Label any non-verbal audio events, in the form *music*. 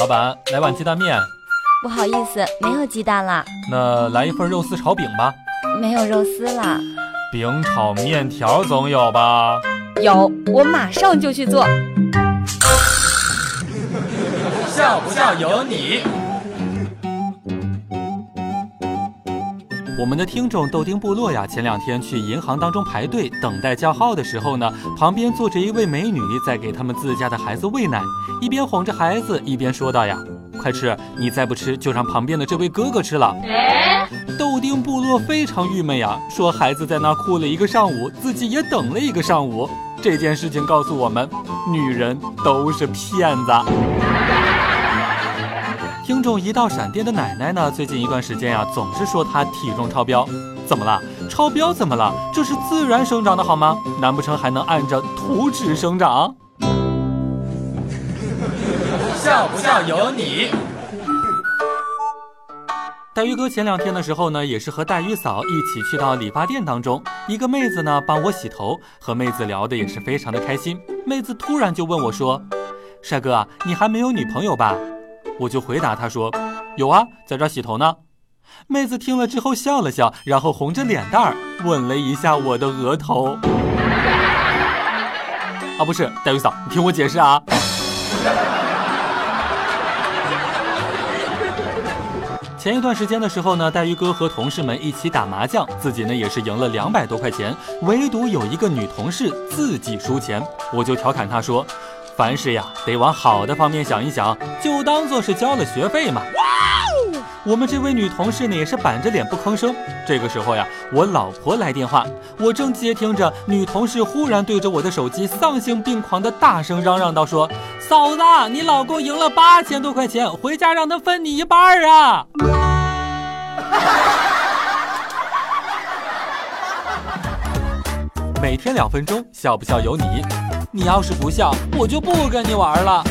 老板，来碗鸡蛋面。不好意思，没有鸡蛋了。那来一份肉丝炒饼吧。没有肉丝了。饼炒面条总有吧？有，我马上就去做。笑不笑由你。我们的听众豆丁部落呀，前两天去银行当中排队等待叫号的时候呢，旁边坐着一位美女在给他们自家的孩子喂奶，一边哄着孩子，一边说道呀：“快吃，你再不吃就让旁边的这位哥哥吃了。”豆丁部落非常郁闷呀，说孩子在那哭了一个上午，自己也等了一个上午。这件事情告诉我们，女人都是骗子。听众一道闪电的奶奶呢，最近一段时间呀，总是说她体重超标。怎么了？超标怎么了？这是自然生长的好吗？难不成还能按着图纸生长？笑不笑由你。黛玉哥前两天的时候呢，也是和黛玉嫂一起去到理发店当中，一个妹子呢帮我洗头，和妹子聊的也是非常的开心。妹子突然就问我说：“帅哥，你还没有女朋友吧？”我就回答他说：“有啊，在这洗头呢。”妹子听了之后笑了笑，然后红着脸蛋儿吻了一下我的额头。啊，不是，黛玉嫂，你听我解释啊。前一段时间的时候呢，黛玉哥和同事们一起打麻将，自己呢也是赢了两百多块钱，唯独有一个女同事自己输钱，我就调侃她说。凡事呀，得往好的方面想一想，就当做是交了学费嘛。我们这位女同事呢，也是板着脸不吭声。这个时候呀，我老婆来电话，我正接听着，女同事忽然对着我的手机丧心病狂的大声嚷嚷道：“说嫂子，你老公赢了八千多块钱，回家让他分你一半啊！” *laughs* 每天两分钟，笑不笑由你。你要是不笑，我就不跟你玩了。